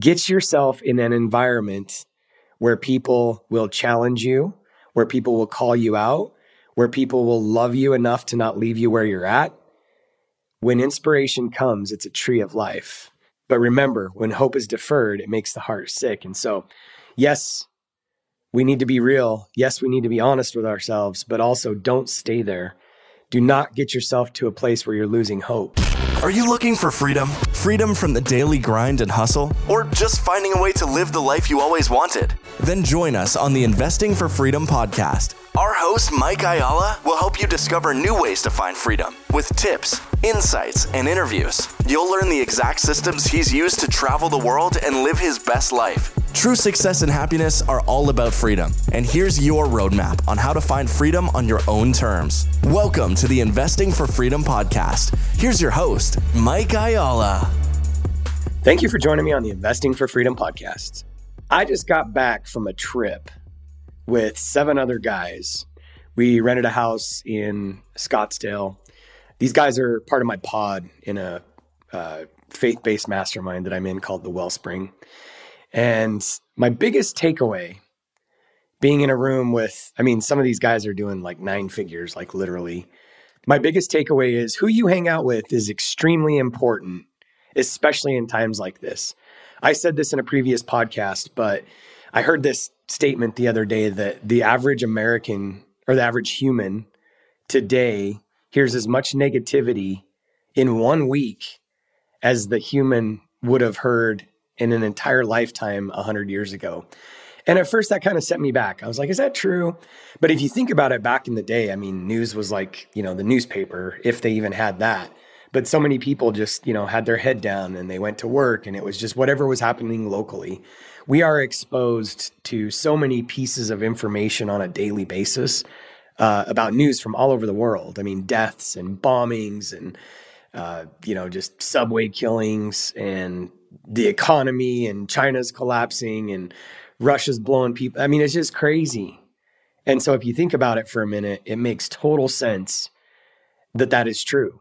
Get yourself in an environment where people will challenge you, where people will call you out, where people will love you enough to not leave you where you're at. When inspiration comes, it's a tree of life. But remember, when hope is deferred, it makes the heart sick. And so, yes, we need to be real. Yes, we need to be honest with ourselves, but also don't stay there. Do not get yourself to a place where you're losing hope. Are you looking for freedom? Freedom from the daily grind and hustle? Or just finding a way to live the life you always wanted? Then join us on the Investing for Freedom podcast. Our host, Mike Ayala, will help you discover new ways to find freedom with tips, insights, and interviews. You'll learn the exact systems he's used to travel the world and live his best life. True success and happiness are all about freedom. And here's your roadmap on how to find freedom on your own terms. Welcome to the Investing for Freedom podcast. Here's your host, Mike Ayala. Thank you for joining me on the Investing for Freedom podcast. I just got back from a trip with seven other guys. We rented a house in Scottsdale. These guys are part of my pod in a uh, faith based mastermind that I'm in called the Wellspring. And my biggest takeaway being in a room with, I mean, some of these guys are doing like nine figures, like literally. My biggest takeaway is who you hang out with is extremely important, especially in times like this. I said this in a previous podcast, but I heard this statement the other day that the average American or the average human today hears as much negativity in one week as the human would have heard in an entire lifetime 100 years ago. And at first, that kind of set me back. I was like, is that true? But if you think about it back in the day, I mean, news was like, you know, the newspaper, if they even had that. But so many people just, you know, had their head down and they went to work and it was just whatever was happening locally. We are exposed to so many pieces of information on a daily basis uh, about news from all over the world. I mean, deaths and bombings and, uh, you know, just subway killings and the economy and China's collapsing and Russia's blowing people. I mean, it's just crazy. And so if you think about it for a minute, it makes total sense that that is true.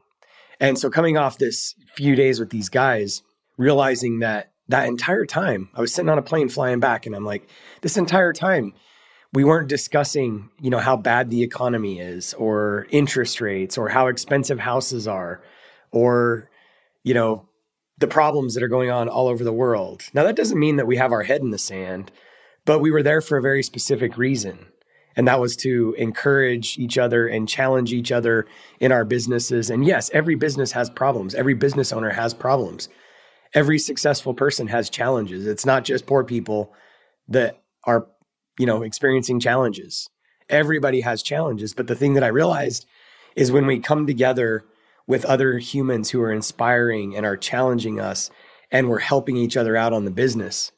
And so coming off this few days with these guys, realizing that that entire time I was sitting on a plane flying back and I'm like, this entire time we weren't discussing, you know, how bad the economy is or interest rates or how expensive houses are or, you know, the problems that are going on all over the world. Now, that doesn't mean that we have our head in the sand, but we were there for a very specific reason. And that was to encourage each other and challenge each other in our businesses. And yes, every business has problems. Every business owner has problems. Every successful person has challenges. It's not just poor people that are, you know, experiencing challenges. Everybody has challenges. But the thing that I realized is when we come together with other humans who are inspiring and are challenging us and we're helping each other out on the business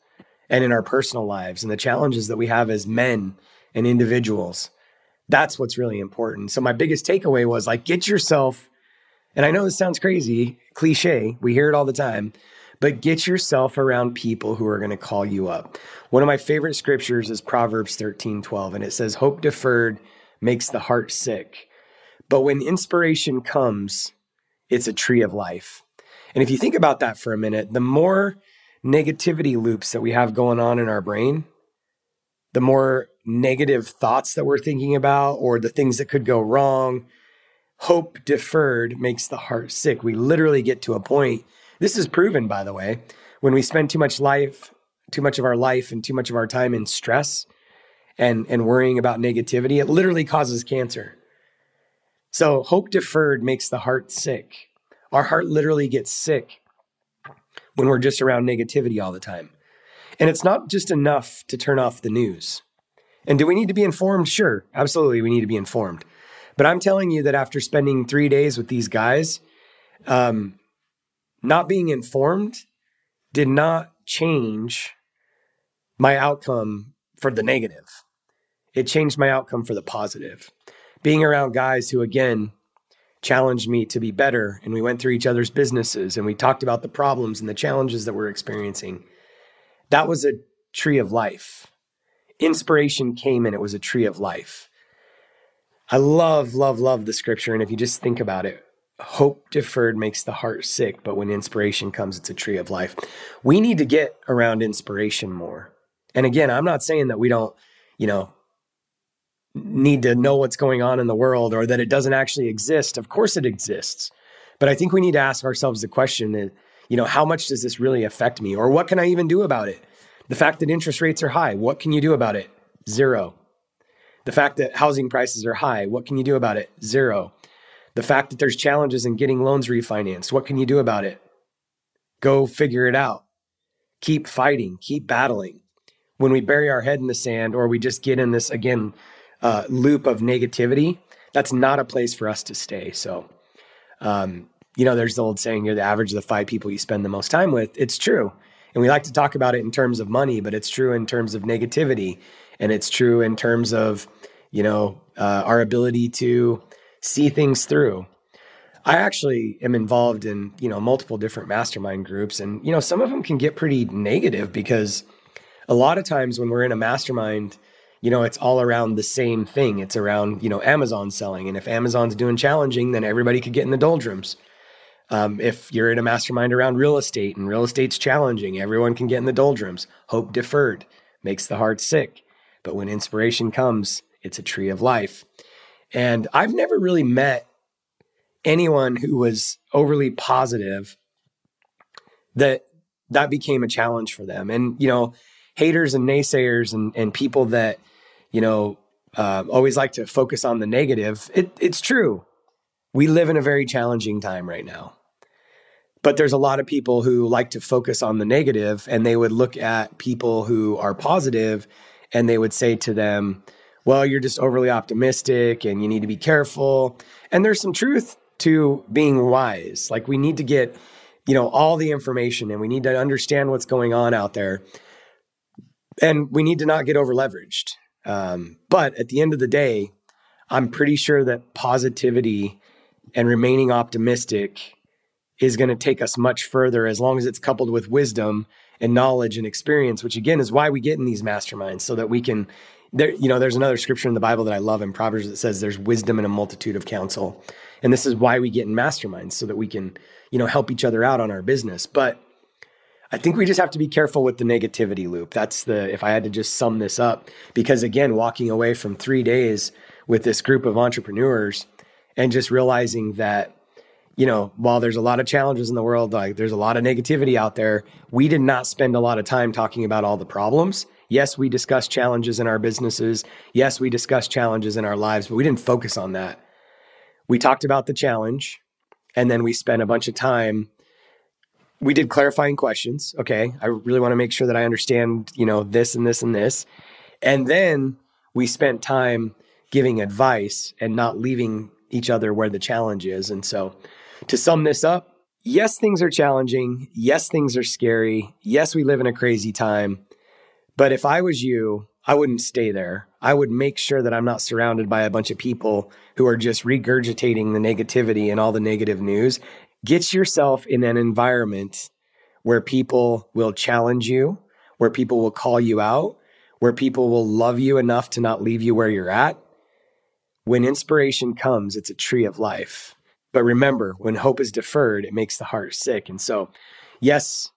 and in our personal lives and the challenges that we have as men and individuals. That's what's really important. So my biggest takeaway was like get yourself and I know this sounds crazy, cliche, we hear it all the time, but get yourself around people who are going to call you up. One of my favorite scriptures is Proverbs 13, 12, and it says, Hope deferred makes the heart sick. But when inspiration comes, it's a tree of life. And if you think about that for a minute, the more negativity loops that we have going on in our brain, the more negative thoughts that we're thinking about or the things that could go wrong, hope deferred makes the heart sick. We literally get to a point. This is proven, by the way, when we spend too much life, too much of our life and too much of our time in stress and, and worrying about negativity, it literally causes cancer. So hope deferred makes the heart sick. Our heart literally gets sick when we're just around negativity all the time. And it's not just enough to turn off the news. And do we need to be informed? Sure, absolutely, we need to be informed. But I'm telling you that after spending three days with these guys, um, not being informed did not change my outcome for the negative. It changed my outcome for the positive being around guys who, again, challenged me to be better. And we went through each other's businesses and we talked about the problems and the challenges that we're experiencing. That was a tree of life. Inspiration came and it was a tree of life. I love, love, love the scripture. And if you just think about it, hope deferred makes the heart sick, but when inspiration comes, it's a tree of life. We need to get around inspiration more. And again, I'm not saying that we don't, you know, need to know what's going on in the world or that it doesn't actually exist. Of course it exists. But I think we need to ask ourselves the question you know, how much does this really affect me? Or what can I even do about it? The fact that interest rates are high, what can you do about it? Zero. The fact that housing prices are high, what can you do about it? Zero. The fact that there's challenges in getting loans refinanced, what can you do about it? Go figure it out. Keep fighting, keep battling. When we bury our head in the sand or we just get in this, again, uh, loop of negativity, that's not a place for us to stay. So, um, you know, there's the old saying, you're the average of the five people you spend the most time with. It's true. And we like to talk about it in terms of money, but it's true in terms of negativity. And it's true in terms of, you know, uh, our ability to see things through. I actually am involved in, you know, multiple different mastermind groups. And, you know, some of them can get pretty negative because a lot of times when we're in a mastermind, you know, it's all around the same thing. It's around, you know, Amazon selling. And if Amazon's doing challenging, then everybody could get in the doldrums. Um, if you're in a mastermind around real estate and real estate's challenging, everyone can get in the doldrums. Hope deferred makes the heart sick. But when inspiration comes, it's a tree of life. And I've never really met anyone who was overly positive that that became a challenge for them. And, you know, haters and naysayers and, and people that you know, uh, always like to focus on the negative. It, it's true. We live in a very challenging time right now. But there's a lot of people who like to focus on the negative and they would look at people who are positive and they would say to them, well, you're just overly optimistic and you need to be careful. And there's some truth to being wise. Like we need to get, you know, all the information and we need to understand what's going on out there. And we need to not get over leveraged. Um, but at the end of the day, I'm pretty sure that positivity and remaining optimistic is going to take us much further as long as it's coupled with wisdom and knowledge and experience, which again is why we get in these masterminds so that we can there you know there's another scripture in the Bible that I love in Proverbs that says there's wisdom in a multitude of counsel. And this is why we get in masterminds so that we can, you know, help each other out on our business. But I think we just have to be careful with the negativity loop. That's the, if I had to just sum this up, because again, walking away from three days with this group of entrepreneurs and just realizing that, you know, while there's a lot of challenges in the world, like there's a lot of negativity out there, we did not spend a lot of time talking about all the problems. Yes, we discussed challenges in our businesses. Yes, we discussed challenges in our lives, but we didn't focus on that. We talked about the challenge and then we spent a bunch of time we did clarifying questions. Okay. I really want to make sure that I understand, you know, this and this and this. And then we spent time giving advice and not leaving each other where the challenge is. And so to sum this up, yes, things are challenging. Yes, things are scary. Yes, we live in a crazy time. But if I was you, I wouldn't stay there. I would make sure that I'm not surrounded by a bunch of people who are just regurgitating the negativity and all the negative news get yourself in an environment where people will challenge you, where people will call you out, where people will love you enough to not leave you where you're at. When inspiration comes, it's a tree of life. But remember, when hope is deferred, it makes the heart sick. And so, yes,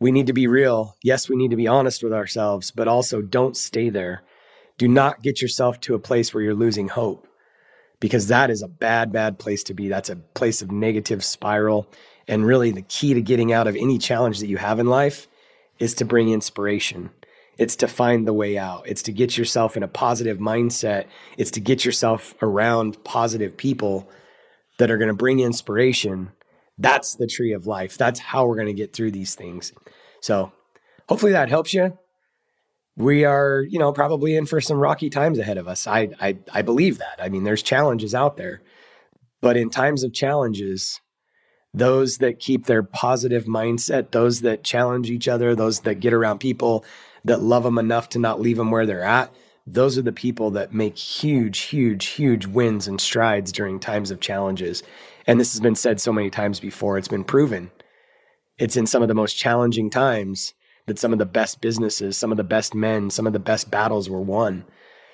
we need to be real. Yes, we need to be honest with ourselves, but also don't stay there. Do not get yourself to a place where you're losing hope because that is a bad, bad place to be. That's a place of negative spiral. And really, the key to getting out of any challenge that you have in life is to bring inspiration. It's to find the way out. It's to get yourself in a positive mindset. It's to get yourself around positive people that are going to bring inspiration. That's the tree of life. That's how we're going to get through these things. So, hopefully, that helps you we are, you know, probably in for some rocky times ahead of us. I, I, I believe that. I mean, there's challenges out there, but in times of challenges, those that keep their positive mindset, those that challenge each other, those that get around people that love them enough to not leave them where they're at, those are the people that make huge, huge, huge wins and strides during times of challenges. And this has been said so many times before, it's been proven. It's in some of the most challenging times that some of the best businesses, some of the best men, some of the best battles were won.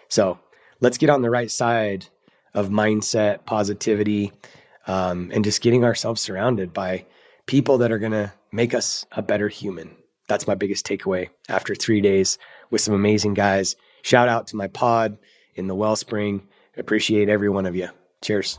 So let's get on the right side of mindset, positivity, um, and just getting ourselves surrounded by people that are going to make us a better human. That's my biggest takeaway after three days with some amazing guys. Shout out to my pod in the Wellspring. Appreciate every one of you. Cheers.